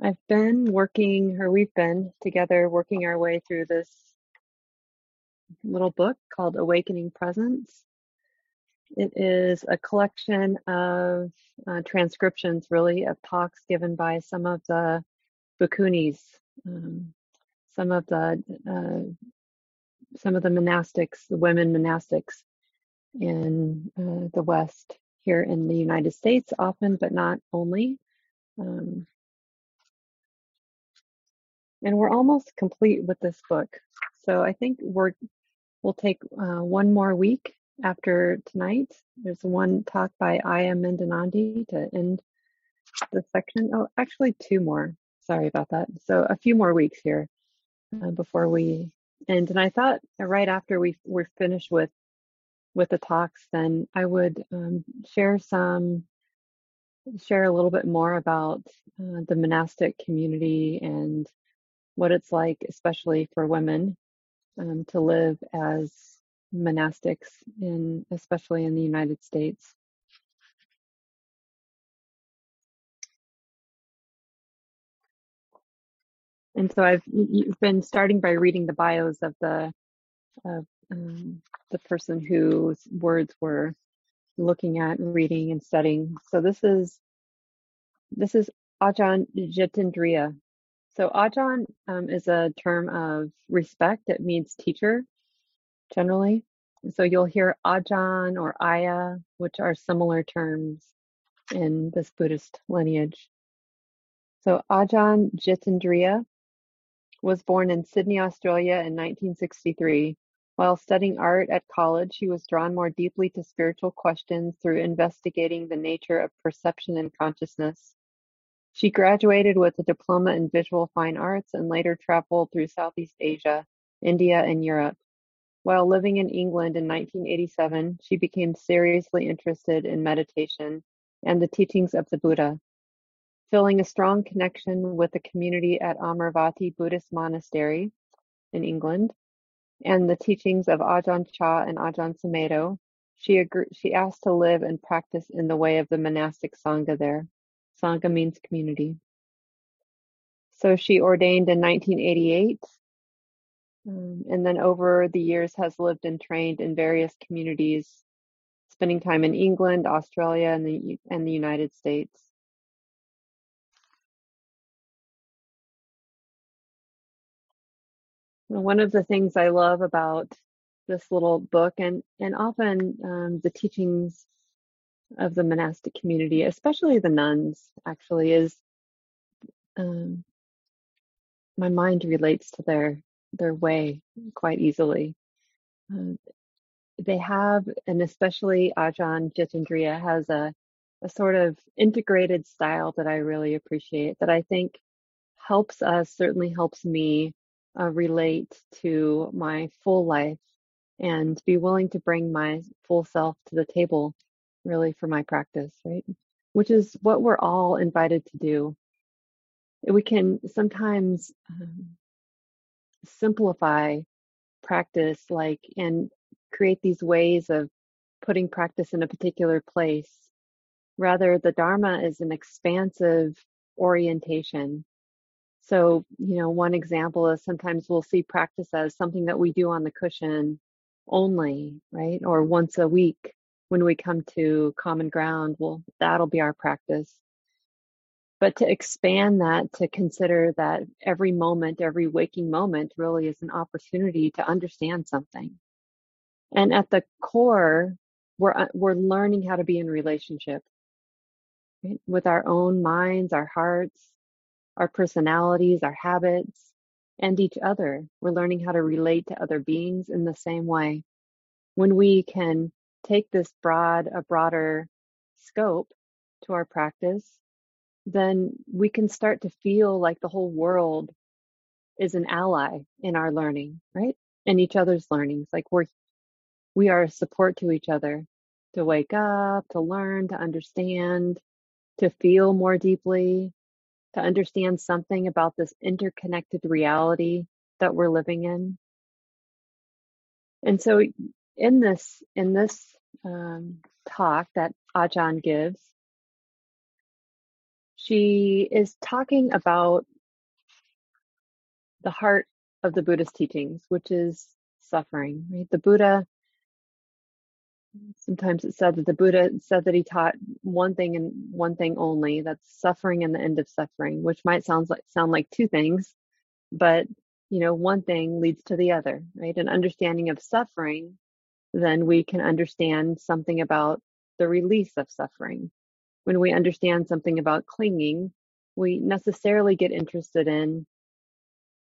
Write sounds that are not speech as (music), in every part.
I've been working, or we've been together working our way through this little book called Awakening Presence. It is a collection of uh, transcriptions, really, of talks given by some of the bhikkhunis, um, some of the uh, some of the monastics, the women monastics in uh, the West here in the United States, often, but not only. Um, and we're almost complete with this book. So I think we're we'll take uh, one more week after tonight. There's one talk by Aya Medhanandi to end the section. Oh, actually, two more. Sorry about that. So a few more weeks here uh, before we end. And I thought right after we were finished with with the talks, then I would um, share some share a little bit more about uh, the monastic community and what it's like, especially for women, um, to live as monastics in, especially in the United States. And so I've you've been starting by reading the bios of the of um, the person whose words we're looking at, reading, and studying. So this is this is Ajahn Jitindriya, so Ajahn um, is a term of respect. It means teacher generally. So you'll hear Ajahn or Aya, which are similar terms in this Buddhist lineage. So Ajahn Jitindriya was born in Sydney, Australia in 1963. While studying art at college, he was drawn more deeply to spiritual questions through investigating the nature of perception and consciousness. She graduated with a diploma in visual fine arts and later traveled through Southeast Asia, India, and Europe. While living in England in 1987, she became seriously interested in meditation and the teachings of the Buddha. Feeling a strong connection with the community at Amaravati Buddhist Monastery in England and the teachings of Ajahn Chah and Ajahn Sumedho, she, agre- she asked to live and practice in the way of the monastic Sangha there. Sangha means community. So she ordained in 1988, um, and then over the years has lived and trained in various communities, spending time in England, Australia, and the and the United States. One of the things I love about this little book, and and often um, the teachings of the monastic community, especially the nuns, actually, is um, my mind relates to their their way quite easily. Uh, they have, and especially Ajahn Jitindriya has a a sort of integrated style that I really appreciate. That I think helps us, certainly helps me uh, relate to my full life and be willing to bring my full self to the table really for my practice, right? Which is what we're all invited to do. We can sometimes um, simplify practice, like, and create these ways of putting practice in a particular place. Rather, the Dharma is an expansive orientation. So, you know, one example is sometimes we'll see practice as something that we do on the cushion only, right? Or once a week when we come to common ground, well, that'll be our practice. But to expand that, to consider that every moment, every waking moment really is an opportunity to understand something. And at the core, we're, uh, we're learning how to be in relationship right? with our own minds, our hearts, our personalities, our habits, and each other. We're learning how to relate to other beings in the same way. When we can take this broad, a broader scope to our practice, then we can start to feel like the whole world is an ally in our learning, right? And each other's learnings. Like we're we are a support to each other to wake up, to learn, to understand, to feel more deeply, to understand something about this interconnected reality that we're living in. And so in this in this um, talk that Ajahn gives, she is talking about the heart of the Buddhist teachings, which is suffering, right? The Buddha, sometimes it's said that the Buddha said that he taught one thing and one thing only, that's suffering and the end of suffering, which might sound like sound like two things, but you know, one thing leads to the other, right? An understanding of suffering, then we can understand something about the release of suffering. When we understand something about clinging, we necessarily get interested in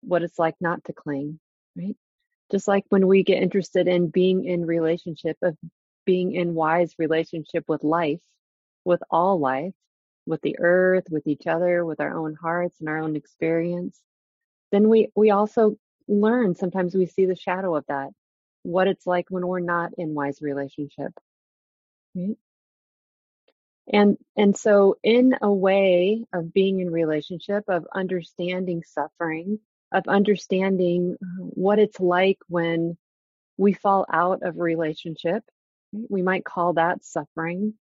what it's like not to cling, right? Just like when we get interested in being in relationship, of being in wise relationship with life, with all life, with the earth, with each other, with our own hearts and our own experience, then we we also learn sometimes we see the shadow of that, what it's like when we're not in wise relationship. Right? And and so in a way of being in relationship, of understanding suffering, of understanding uh, what it's like when we fall out of relationship. We might call that suffering.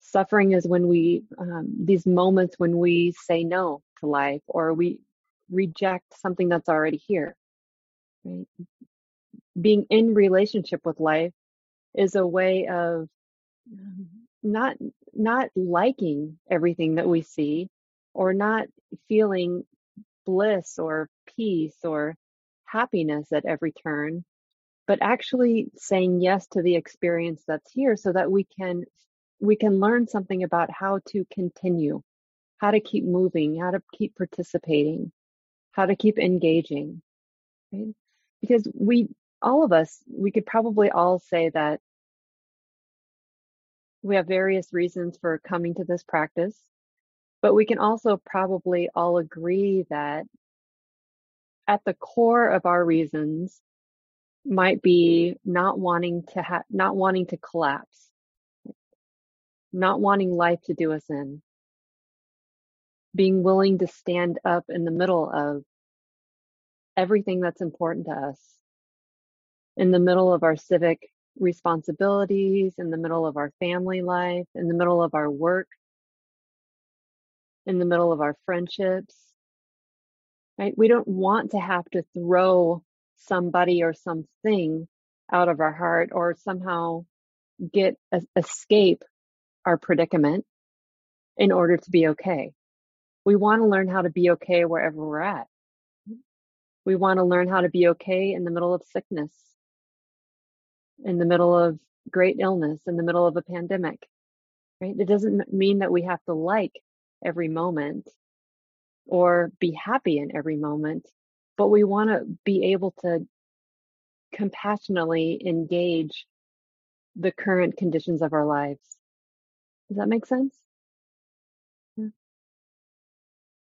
Suffering is when we, um, these moments when we say no to life or we reject something that's already here. Right? Being in relationship with life is a way of not not liking everything that we see or not feeling bliss or peace or happiness at every turn, but actually saying yes to the experience that's here so that we can we can learn something about how to continue, how to keep moving, how to keep participating, how to keep engaging. Right? Because we all of us, we could probably all say that we have various reasons for coming to this practice, but we can also probably all agree that at the core of our reasons might be not wanting to not wanting to collapse not wanting life to do us in being willing to stand up in the middle of everything that's important to us in the middle of our civic responsibilities in the middle of our family life in the middle of our work in the middle of our friendships right? We don't want to have to throw somebody or something out of our heart or somehow get escape our predicament in order to be okay. We want to learn how to be okay wherever we're at. We want to learn how to be okay in the middle of sickness, in the middle of great illness, in the middle of a pandemic, right? It doesn't mean that we have to like every moment or be happy in every moment, but we want to be able to compassionately engage the current conditions of our lives. Does that make sense? Yeah.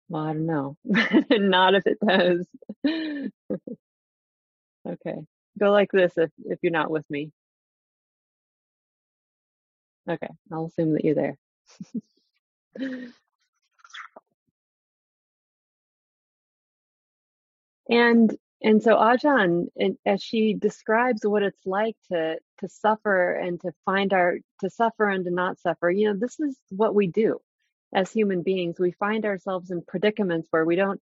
Well, I don't know. (laughs) Not if it does. (laughs) okay. Go like this if, if you're not with me. Okay. I'll assume that you're there. (laughs) And and so Ajahn, as she describes what it's like to to suffer and to find our to suffer and to not suffer, you know, this is what we do as human beings. We find ourselves in predicaments where we don't,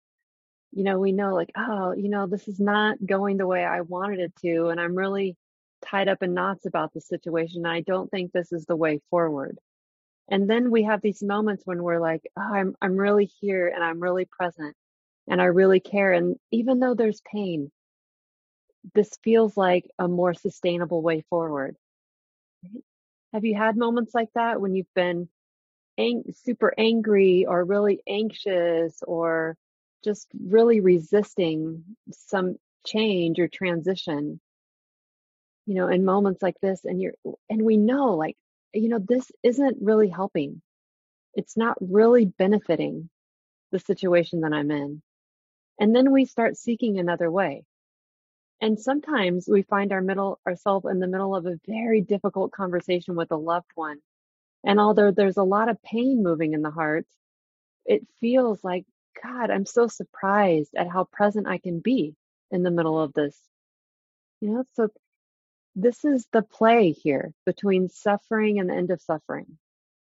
you know, we know like, oh, you know, this is not going the way I wanted it to, and I'm really tied up in knots about the situation. I don't think this is the way forward. And then we have these moments when we're like, oh, I'm I'm really here and I'm really present and I really care. And even though there's pain, this feels like a more sustainable way forward. Have you had moments like that when you've been ang- super angry or really anxious or just really resisting some change or transition? You know, in moments like this, and you're, and we know, like, you know, this isn't really helping. It's not really benefiting the situation that I'm in. And then we start seeking another way. And sometimes we find our middle ourselves in the middle of a very difficult conversation with a loved one. And although there's a lot of pain moving in the heart, it feels like, God, I'm so surprised at how present I can be in the middle of this. You know, so this is the play here between suffering and the end of suffering.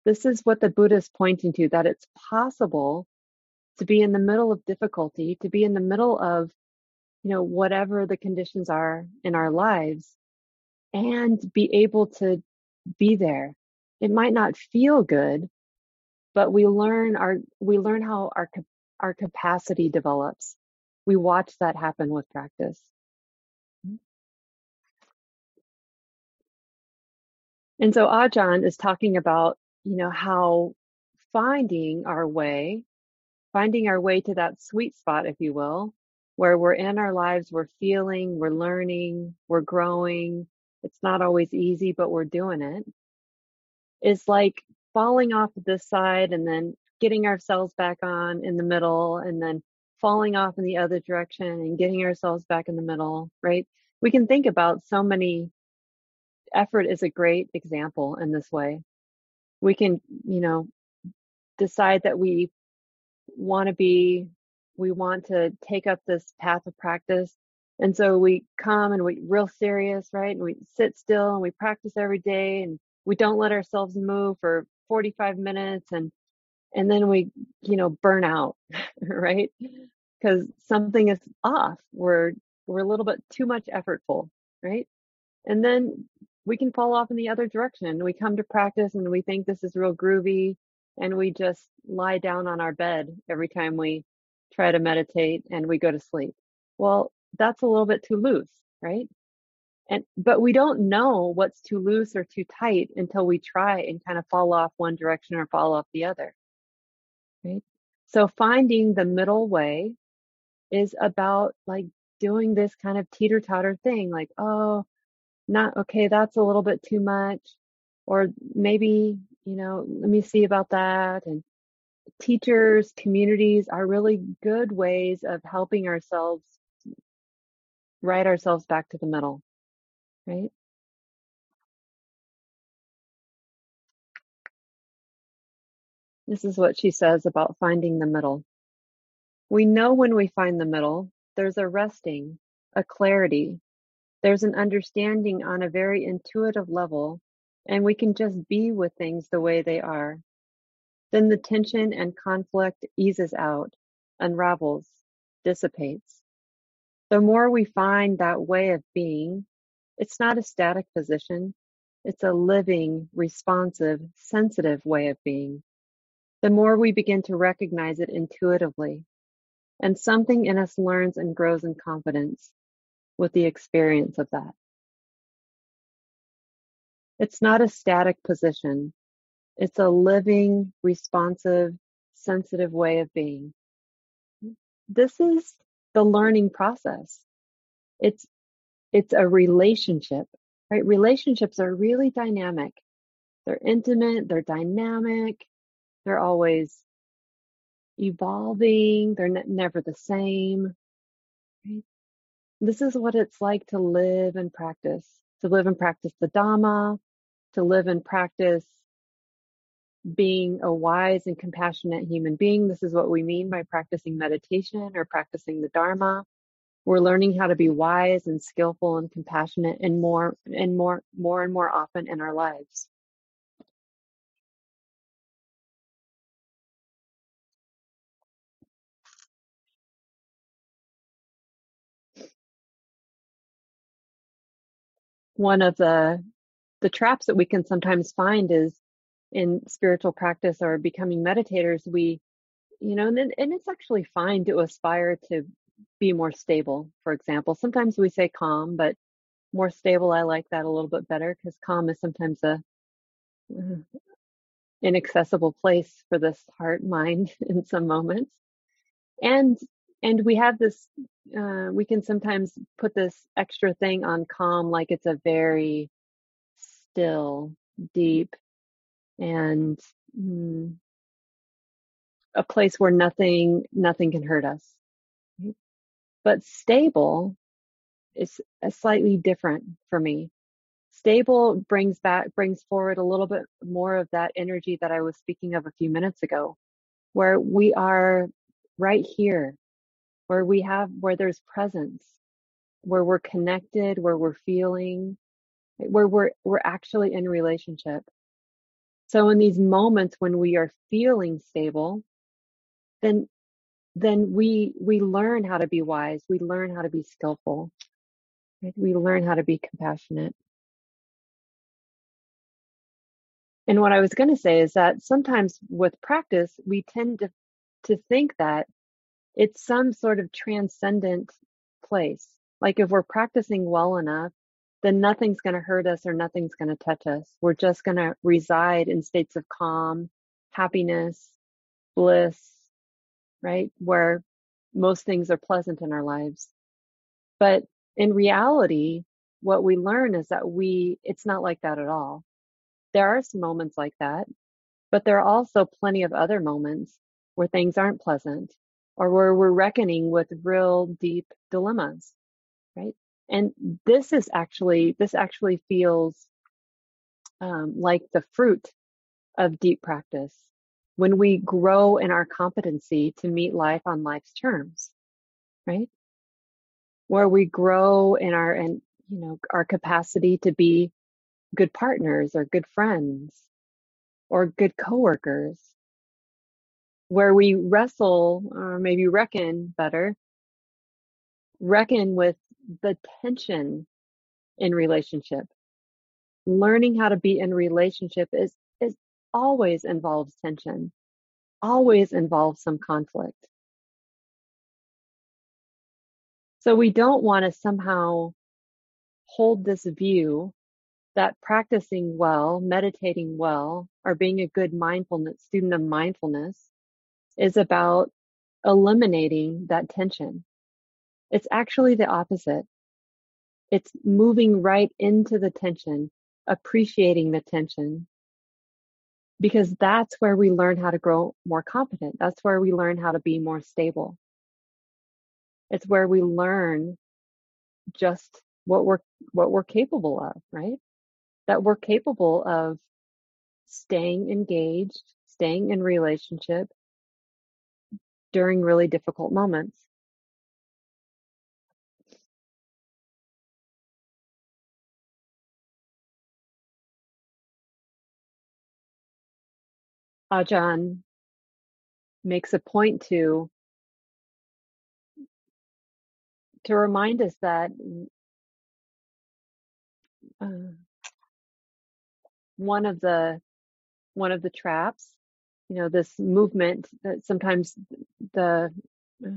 This is what the Buddha is pointing to that it's possible to be in the middle of difficulty, to be in the middle of, you know, whatever the conditions are in our lives and be able to be there. It might not feel good, but we learn our we learn how our our capacity develops. We watch that happen with practice. Mm-hmm. And so Ajahn is talking about, you know, how finding our way, finding our way to that sweet spot, if you will, where we're in our lives, we're feeling, we're learning, we're growing. It's not always easy, but we're doing it. Is like falling off of this side and then getting ourselves back on in the middle and then falling off in the other direction and getting ourselves back in the middle, right? We can think about so many effort is a great example in this way. We can, you know, decide that we want to be, we want to take up this path of practice. And so we come and we real serious, right? And we sit still and we practice every day and we don't let ourselves move for 45 minutes and and then we, you know, burn out, (laughs) right? Because something is off. We're we're a little bit too much effortful, right? And then we can fall off in the other direction. We come to practice and we think this is real groovy and we just lie down on our bed every time we try to meditate and we go to sleep. Well, that's a little bit too loose, right? And but we don't know what's too loose or too tight until we try and kind of fall off one direction or fall off the other. Right? So finding the middle way is about like doing this kind of teeter-totter thing like, oh, not okay, that's a little bit too much. Or maybe, you know, let me see about that. And teachers, communities are really good ways of helping ourselves write ourselves back to the middle, right? This is what she says about finding the middle. We know when we find the middle, there's a resting, a clarity, there's an understanding on a very intuitive level, and we can just be with things the way they are. Then the tension and conflict eases out, unravels, dissipates. The more we find that way of being, it's not a static position, it's a living, responsive, sensitive way of being. The more we begin to recognize it intuitively, and something in us learns and grows in confidence with the experience of that. It's not a static position. It's a living, responsive, sensitive way of being. This is the learning process. It's it's a relationship, right? Relationships are really dynamic. They're intimate, they're dynamic, they're always evolving, they're ne- never the same. Right? This is what it's like to live and practice, to live and practice the Dhamma, to live and practice being a wise and compassionate human being. This is what we mean by practicing meditation or practicing the Dharma. We're learning how to be wise and skillful and compassionate and more and more more and more often in our lives. One of the the traps that we can sometimes find is in spiritual practice or becoming meditators, we, you know, and, and it's actually fine to aspire to be more stable, for example. Sometimes we say calm, but more stable, I like that a little bit better because calm is sometimes a uh, inaccessible place for this heart mind (laughs) in some moments. And and we have this uh, we can sometimes put this extra thing on calm like it's a very still, deep, and mm, a place where nothing nothing can hurt us. But stable is a slightly different for me. Stable brings back brings forward a little bit more of that energy that I was speaking of a few minutes ago, where we are right here, where we have where there's presence, where we're connected, where we're feeling, where we're we're actually in relationship So in these moments when we are feeling stable, then then we we learn how to be wise. We learn how to be skillful. Right? We learn how to be compassionate. And what I was going to say is that sometimes with practice, we tend to to think that it's some sort of transcendent place. Like if we're practicing well enough, then nothing's going to hurt us or nothing's going to touch us. We're just going to reside in states of calm, happiness, bliss, right? Where most things are pleasant in our lives. But in reality, what we learn is that we, it's not like that at all. There are some moments like that, but there are also plenty of other moments where things aren't pleasant or where we're reckoning with real deep dilemmas, right? And this is actually, this actually feels um, like the fruit of deep practice when we grow in our competency to meet life on life's terms, right? Where we grow in our, and you know, our capacity to be good partners or good friends or good coworkers where we wrestle or maybe reckon better, reckon with the tension in relationship. Learning how to be in relationship is, is always involves tension, always involves some conflict. So we don't want to somehow hold this view that practicing well, meditating well, or being a good mindfulness student of mindfulness is about eliminating that tension. It's actually the opposite. It's moving right into the tension, appreciating the tension, because that's where we learn how to grow more competent. That's where we learn how to be more stable. It's where we learn just what we're what we're capable of, right? That we're capable of staying engaged, staying in relationship, during really difficult moments. Ajahn makes a point to to remind us that uh, one of the one of the traps you know this movement that sometimes the uh,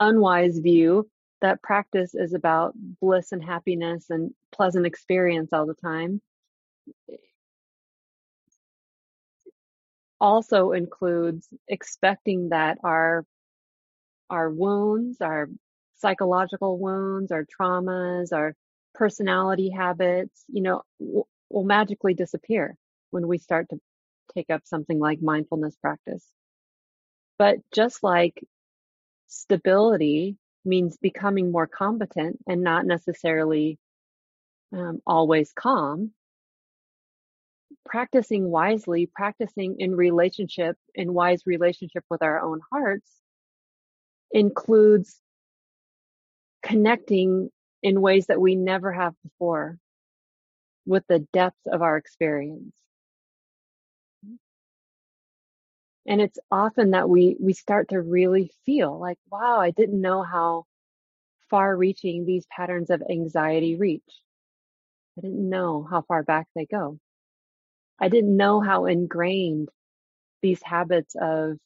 unwise view that practice is about bliss and happiness and pleasant experience all the time. Also includes expecting that our our wounds our psychological wounds our traumas our personality habits you know will magically disappear when we start to take up something like mindfulness practice. But just like stability means becoming more competent and not necessarily um, always calm, practicing wisely, practicing in relationship, in wise relationship with our own hearts, includes connecting in ways that we never have before with the depth of our experience. And it's often that we we start to really feel like wow i didn't know how far reaching these patterns of anxiety reach. I didn't know how far back they go. I didn't know how ingrained these habits of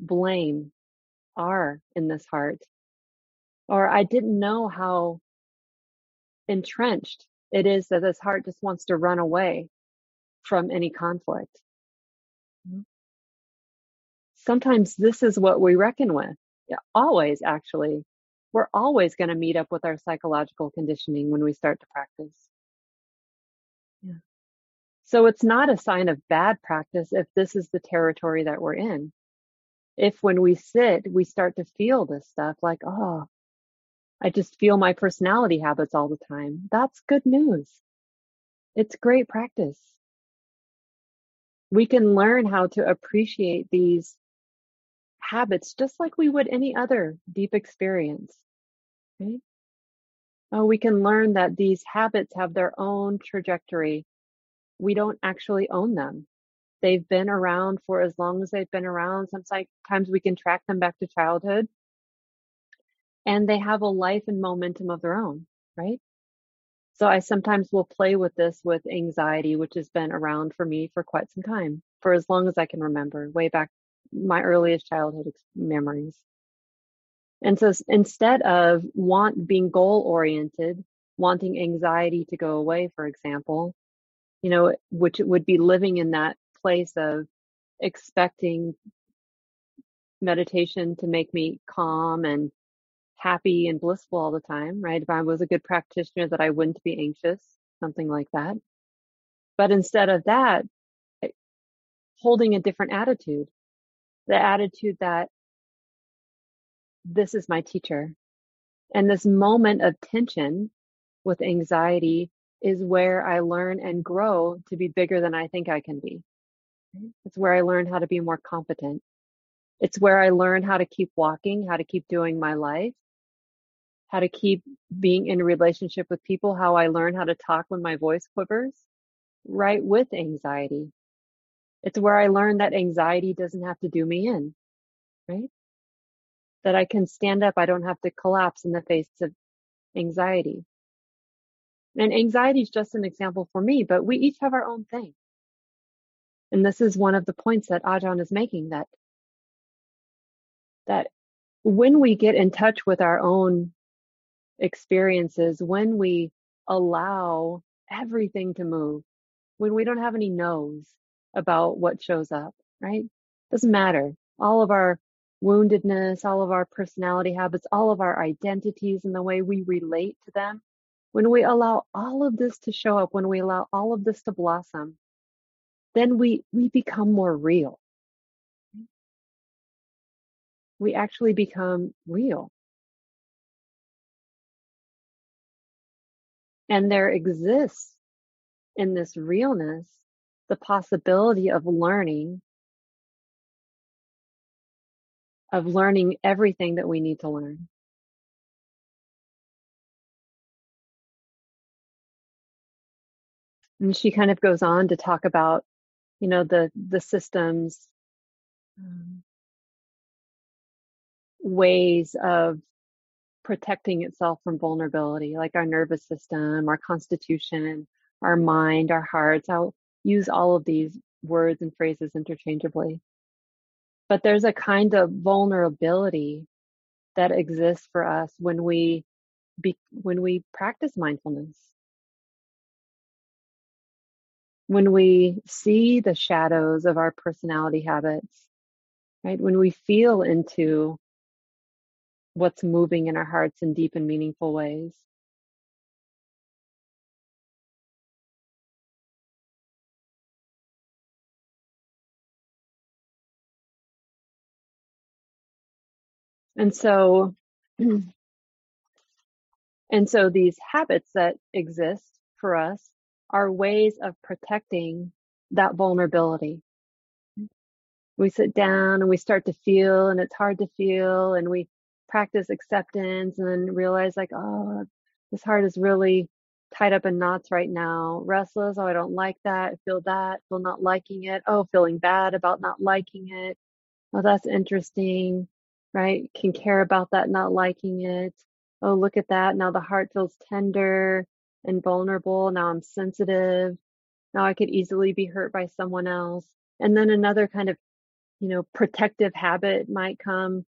blame are in this heart. Or i didn't know how entrenched it is that this heart just wants to run away from any conflict sometimes this is what we reckon with. Yeah, always, actually. We're always going to meet up with our psychological conditioning when we start to practice. Yeah. So it's not a sign of bad practice if this is the territory that we're in. If when we sit, we start to feel this stuff like, oh, I just feel my personality habits all the time. That's good news. It's great practice. We can learn how to appreciate these habits just like we would any other deep experience. Right? Oh, we can learn that these habits have their own trajectory. We don't actually own them. they've been around for as long as they've been around. Sometimes we can track them back to childhood and they have a life and momentum of their own, right? So I sometimes will play with this with anxiety, which has been around for me for quite some time, for as long as I can remember, way back my earliest childhood memories. And so instead of want being goal oriented, wanting anxiety to go away, for example, you know, which would be living in that place of expecting meditation to make me calm and happy and blissful all the time, right? If I was a good practitioner, that I wouldn't be anxious, something like that. But instead of that, eh, holding a different attitude, the attitude that this is my teacher. And this moment of tension with anxiety is where I learn and grow to be bigger than I think I can be. Mm-hmm. It's where I learn how to be more competent. It's where I learn how to keep walking, how to keep doing my life, how to keep being in a relationship with people, how I learn how to talk when my voice quivers, right with anxiety. It's where I learned that anxiety doesn't have to do me in, right? That I can stand up, I don't have to collapse in the face of anxiety. And anxiety is just an example for me, but we each have our own thing. And this is one of the points that Ajahn is making that that when we get in touch with our own experiences when we allow everything to move, when we don't have any no's about what shows up, right? Doesn't matter. All of our woundedness, all of our personality habits, all of our identities and the way we relate to them, when we allow all of this to show up, when we allow all of this to blossom, then we, we become more real. We actually become real. And there exists in this realness the possibility of learning, of learning everything that we need to learn. And she kind of goes on to talk about, you know, the the systems, um, ways of protecting itself from vulnerability, like our nervous system, our constitution, our mind, our hearts. I'll use all of these words and phrases interchangeably. But there's a kind of vulnerability that exists for us when we be, when we practice mindfulness. When we see the shadows of our personality habits, right? When we feel into what's moving in our hearts in deep and meaningful ways. And so, (clears throat) and so these habits that exist for us are ways of protecting that vulnerability. We sit down and we start to feel, and it's hard to feel, and we practice acceptance and then realize like, oh, this heart is really tied up in knots right now. Restless. Oh, I don't like that. I feel that. Feel not liking it. Oh, feeling bad about not liking it. Oh, that's interesting. Right? Can care about that not liking it. Oh, look at that. Now the heart feels tender and vulnerable. Now I'm sensitive. Now I could easily be hurt by someone else. And then another kind of, you know, protective habit might come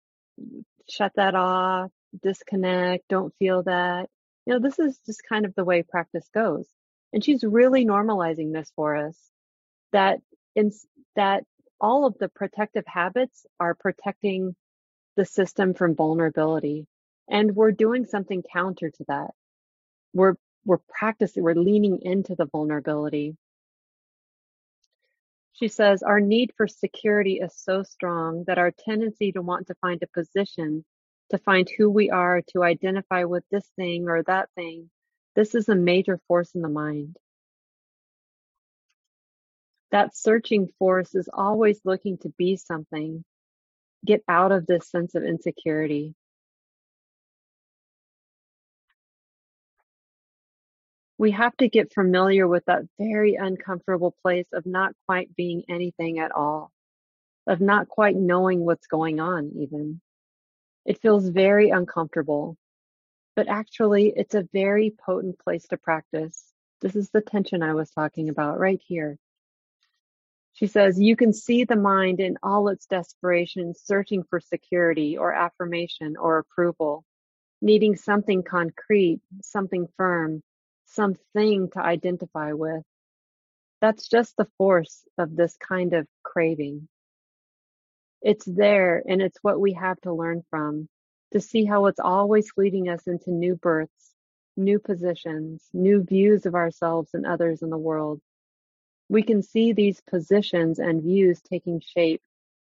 shut that off, disconnect, don't feel that. You know, this is just kind of the way practice goes. And she's really normalizing this for us that in that all of the protective habits are protecting the system from vulnerability. And we're doing something counter to that. We're we're practicing, we're leaning into the vulnerability. She says, Our need for security is so strong that our tendency to want to find a position, to find who we are, to identify with this thing or that thing, this is a major force in the mind. That searching force is always looking to be something, get out of this sense of insecurity. We have to get familiar with that very uncomfortable place of not quite being anything at all, of not quite knowing what's going on, even. It feels very uncomfortable, but actually, it's a very potent place to practice. This is the tension I was talking about right here. She says, You can see the mind in all its desperation, searching for security or affirmation or approval, needing something concrete, something firm, something to identify with. That's just the force of this kind of craving. It's there, and it's what we have to learn from to see how it's always leading us into new births, new positions, new views of ourselves and others in the world we can see these positions and views taking shape,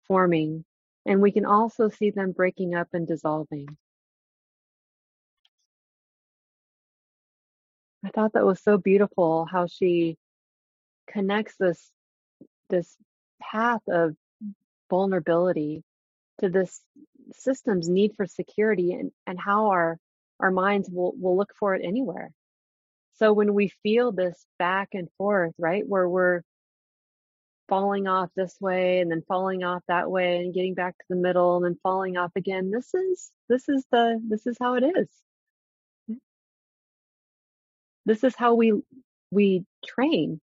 forming, and we can also see them breaking up and dissolving. I thought that was so beautiful how she connects this this path of vulnerability to this system's need for security and, and how our our minds will, will look for it anywhere. So when we feel this back and forth, right, where we're falling off this way and then falling off that way and getting back to the middle and then falling off again, this is this is the this is how it is. Mm. This is how we we train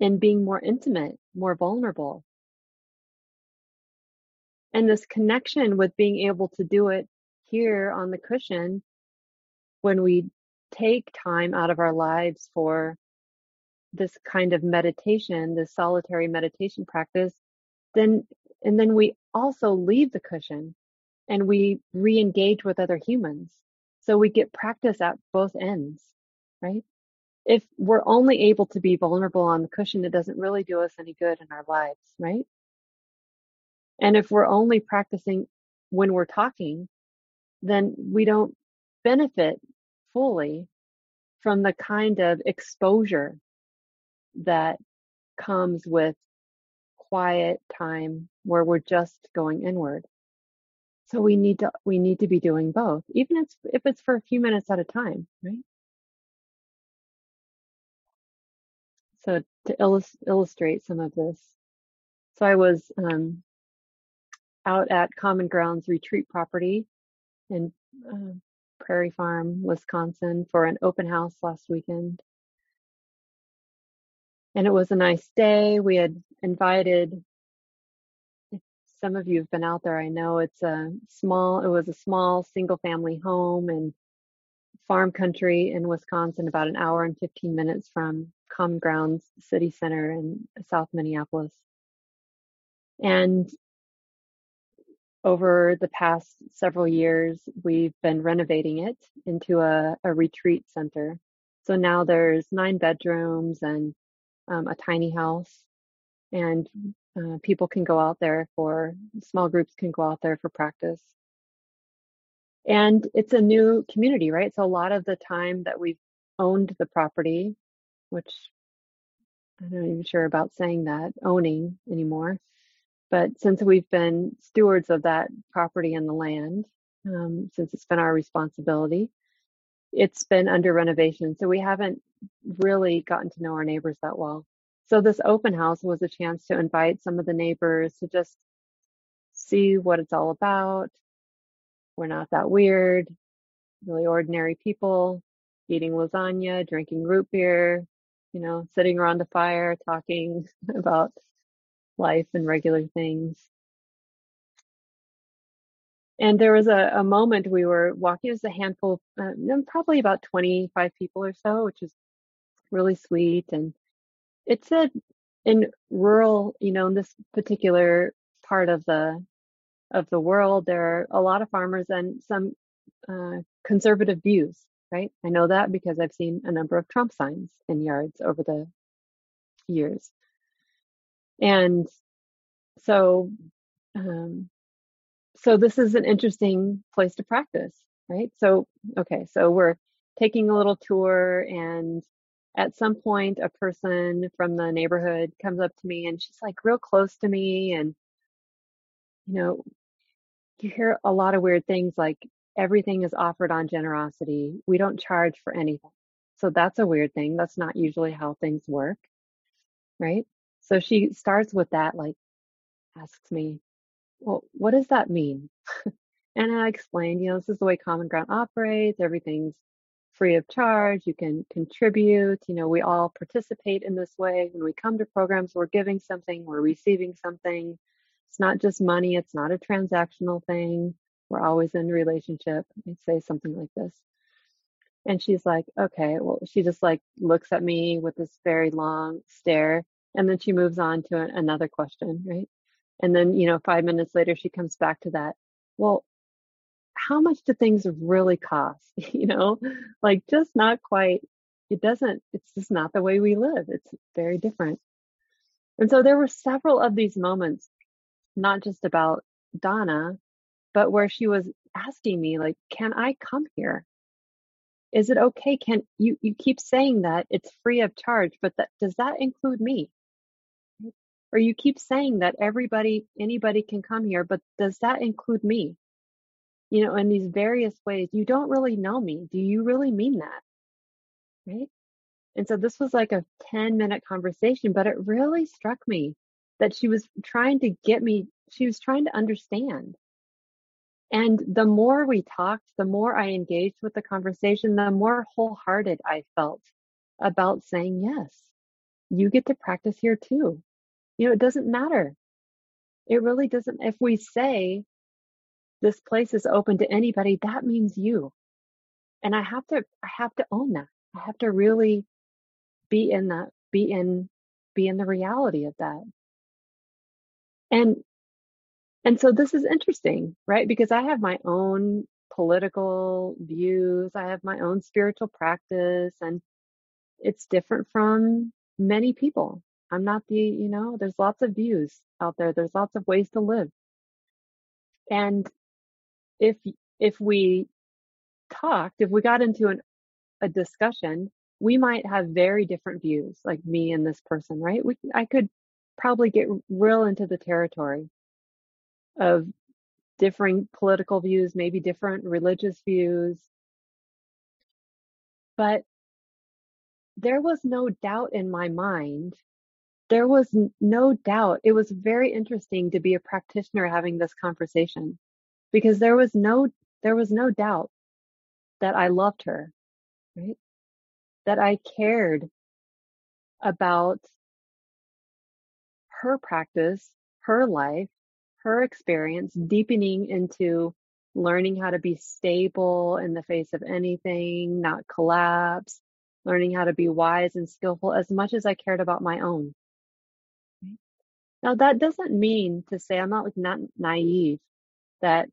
in being more intimate, more vulnerable. And this connection with being able to do it here on the cushion when we take time out of our lives for this kind of meditation, this solitary meditation practice, then and then we also leave the cushion and we re-engage with other humans. So we get practice at both ends, right? If we're only able to be vulnerable on the cushion, it doesn't really do us any good in our lives, right? And if we're only practicing when we're talking, then we don't benefit fully from the kind of exposure that comes with quiet time where we're just going inward. So we need to we need to be doing both, even if if it's for a few minutes at a time, right? So to illus- illustrate some of this, so I was um, out at Common Grounds retreat property in uh, Prairie Farm, Wisconsin, for an open house last weekend. And it was a nice day. We had invited, some of you have been out there, I know it's a small, it was a small single family home and farm country in Wisconsin, about an hour and 15 minutes from Common Grounds City Center in South Minneapolis. And over the past several years, we've been renovating it into a, a retreat center. So now there's nine bedrooms and um, a tiny house, and uh, people can go out there for small groups can go out there for practice. And it's a new community, right? So a lot of the time that we've owned the property, which I'm not even sure about saying that owning anymore, but since we've been stewards of that property and the land, um, since it's been our responsibility, it's been under renovation. So we haven't really gotten to know our neighbors that well. So this open house was a chance to invite some of the neighbors to just see what it's all about. We're not that weird, really ordinary people eating lasagna, drinking root beer, you know, sitting around the fire talking (laughs) about life and regular things. And there was a, a moment we were walking, it was a handful, uh, probably about 25 people or so, which is really sweet. And it said in rural, you know, in this particular part of the of the world, there are a lot of farmers and some uh, conservative views, right? I know that because I've seen a number of Trump signs in yards over the years. And so, um, so this is an interesting place to practice, right? So, okay, so we're taking a little tour, and at some point, a person from the neighborhood comes up to me and she's like real close to me. And, you know, you hear a lot of weird things like everything is offered on generosity, we don't charge for anything, So that's a weird thing. That's not usually how things work, right? So she starts with that, like, asks me, well, what does that mean? (laughs) and I explained, you know, this is the way Common Ground operates. Everything's free of charge. You can contribute. You know, we all participate in this way. When we come to programs, we're giving something, we're receiving something. It's not just money, it's not a transactional thing. We're always in relationship. I say something like this. And she's like, okay, well, she just like looks at me with this very long stare. And then she moves on to another question, right? And then, you know, five minutes later, she comes back to that. Well, how much do things really cost? (laughs) you know, like just not quite, it doesn't, it's just not the way we live. It's very different. And so there were several of these moments, not just about dana, but where she was asking me, like, can I come here? Is it okay? Can you, you keep saying that it's free of charge, but that, does that include me? Or you keep saying that everybody, anybody can come here, but does that include me? you know, in these various ways. You don't really know me. Do you really mean that? Right. And so this was like a 10 minute conversation, but it really struck me that she was trying to get me, she was trying to understand. And the more we talked, the more I engaged with the conversation, the more wholehearted I felt about saying, yes, you get to practice here too. You know, it doesn't matter. It really doesn't. If we say this place is open to anybody, that means you. And I have to, I have to own that. I have to really be in that, be in, be in the reality of that. And, and so this is interesting, right? Because I have my own political views. I have my own spiritual practice and it's different from many people. I'm not the, you know, there's lots of views out there. There's lots of ways to live. And if if we talked, if we got into an, a discussion, we might have very different views, like me and this person, right? We I could probably get real into the territory of differing political views, maybe different religious views. But there was no doubt in my mind. There was no doubt. It was very interesting to be a practitioner having this conversation because there was no there was no doubt that I loved her, right? That I cared about her practice, her life, her experience, deepening into learning how to be stable in the face of anything, not collapse, learning how to be wise and skillful as much as I cared about my own. Now, that doesn't mean to say I'm not like not naive that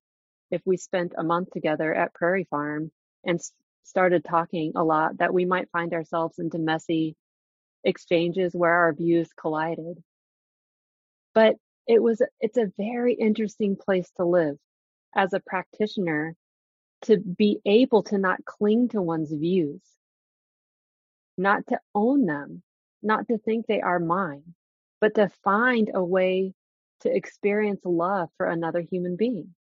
if we spent a month together at Prairie Farm and started talking a lot, that we might find ourselves into messy exchanges where our views collided. But it was, it's a very interesting place to live as a practitioner to be able to not cling to one's views, not to own them, not to think they are mine, but to find a way to experience love for another human being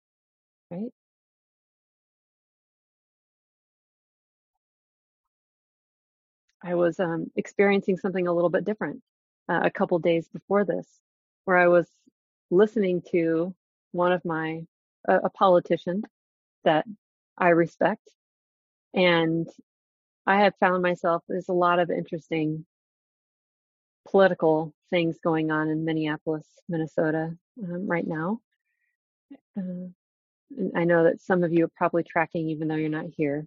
right? I was um, experiencing something a little bit different uh, a couple days before this, where I was listening to one of my a politician that I respect, and I have found myself there's a lot of interesting political things going on in Minneapolis, Minnesota um, right now. Uh, I know that some of you are probably tracking even though you're not here.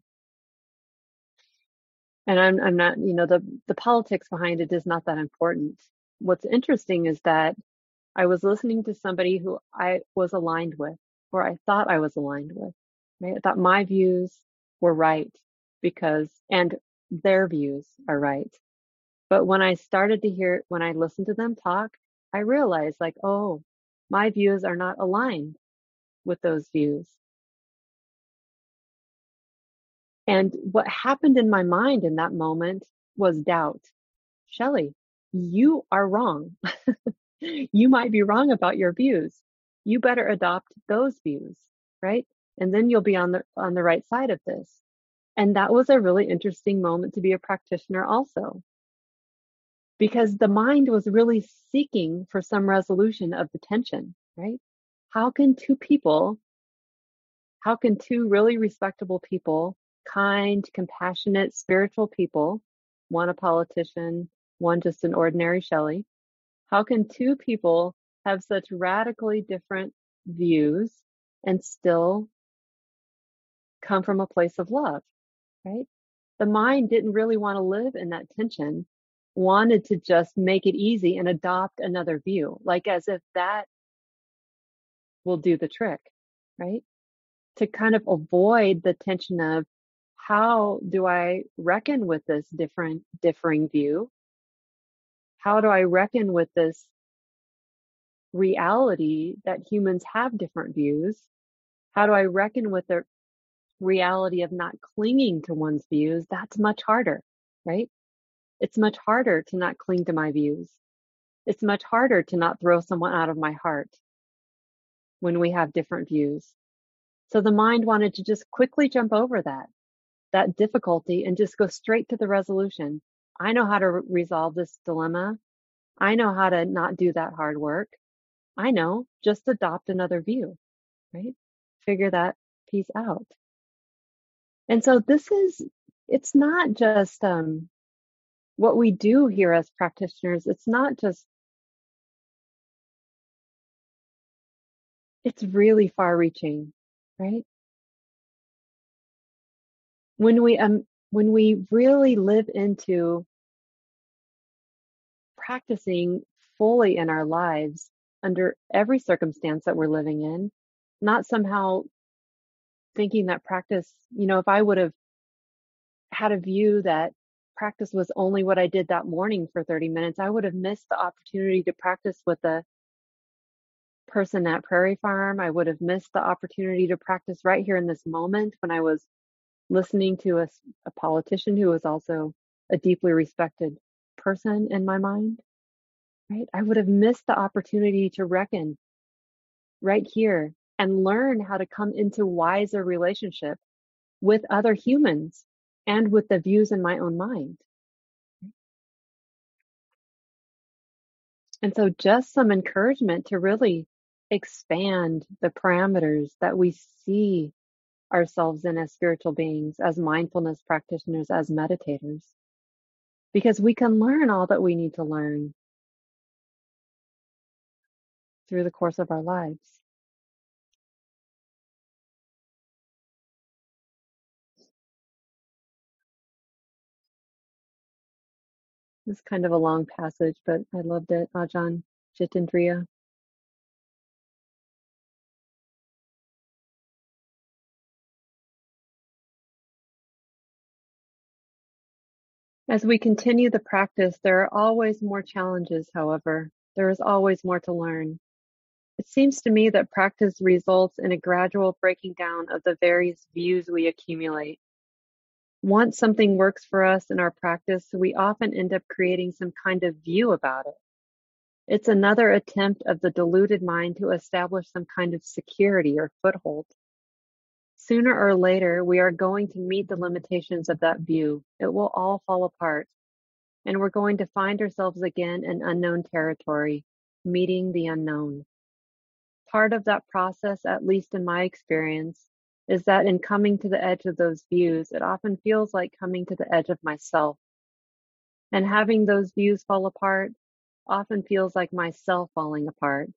And I'm I'm not, you know, the the politics behind it is not that important. What's interesting is that I was listening to somebody who I was aligned with, or I thought I was aligned with. Right? I thought my views were right because and their views are right. But when I started to hear when I listened to them talk, I realized like, oh, my views are not aligned with those views. And what happened in my mind in that moment was doubt. Shelly, you are wrong. (laughs) you might be wrong about your views. You better adopt those views, right? And then you'll be on the on the right side of this. And that was a really interesting moment to be a practitioner also, because the mind was really seeking for some resolution of the tension, right? How can two people, how can two really respectable people, kind, compassionate, spiritual people, one a politician, one just an ordinary Shelly, how can two people have such radically different views and still come from a place of love, right? The mind didn't really want to live in that tension, wanted to just make it easy and adopt another view, like as if that will do the trick, right? To kind of avoid the tension of how do I reckon with this different, differing view? How do I reckon with this reality that humans have different views? How do I reckon with the reality of not clinging to one's views? That's much harder, right? It's much harder to not cling to my views. It's much harder to not throw someone out of my heart when we have different views. So the mind wanted to just quickly jump over that, that difficulty and just go straight to the resolution. I know how to re- resolve this dilemma. I know how to not do that hard work. I know, just adopt another view, right? Figure that piece out. And so this is, it's not just um, what we do here as practitioners. It's not just, it's really far reaching, right? When we, um, when we really live into practicing fully in our lives, under every circumstance that we're living in, not somehow thinking that practice, you know, if I would have had a view that practice was only what I did that morning for 30 minutes, I would have missed the opportunity to practice with the person at Prairie Farm. I would have missed the opportunity to practice right here in this moment when I was listening to a, a politician who was also a deeply respected person in my mind right? I would have missed the opportunity to reckon right here and learn how to come into wiser relationship with other humans and with the views in my own mind. And so just some encouragement to really expand the parameters that we see ourselves in as spiritual beings, as mindfulness practitioners, as meditators, because we can learn all that we need to learn through the course of our lives. It's kind of a long passage, but I loved it. Ajahn Jitindriya. As we continue the practice, there are always more challenges, however. There is always more to learn. It seems to me that practice results in a gradual breaking down of the various views we accumulate. Once something works for us in our practice, we often end up creating some kind of view about it. It's another attempt of the deluded mind to establish some kind of security or foothold. Sooner or later, we are going to meet the limitations of that view. It will all fall apart, and we're going to find ourselves again in unknown territory, meeting the unknown part of that process, at least in my experience, is that in coming to the edge of those views, it often feels like coming to the edge of myself. And having those views fall apart often feels like myself falling apart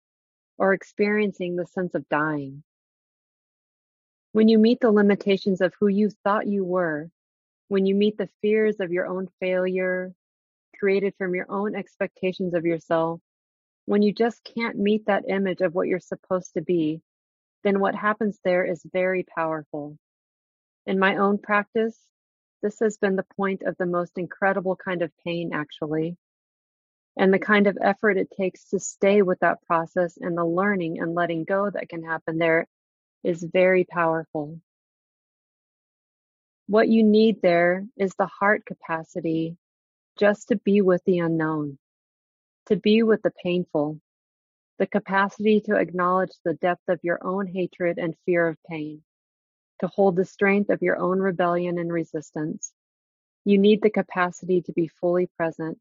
or experiencing the sense of dying. When you meet the limitations of who you thought you were, when you meet the fears of your own failure created from your own expectations of yourself, when you just can't meet that image of what you're supposed to be, then what happens there is very powerful. In my own practice, this has been the point of the most incredible kind of pain, actually, and the kind of effort it takes to stay with that process and the learning and letting go that can happen there is very powerful. What you need there is the heart capacity just to be with the unknown to be with the painful, the capacity to acknowledge the depth of your own hatred and fear of pain, to hold the strength of your own rebellion and resistance. You need the capacity to be fully present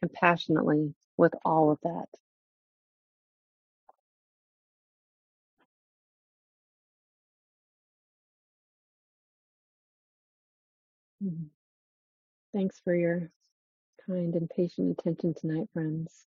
compassionately with all of that. Mhm. Thanks for your kind and patient attention tonight, friends.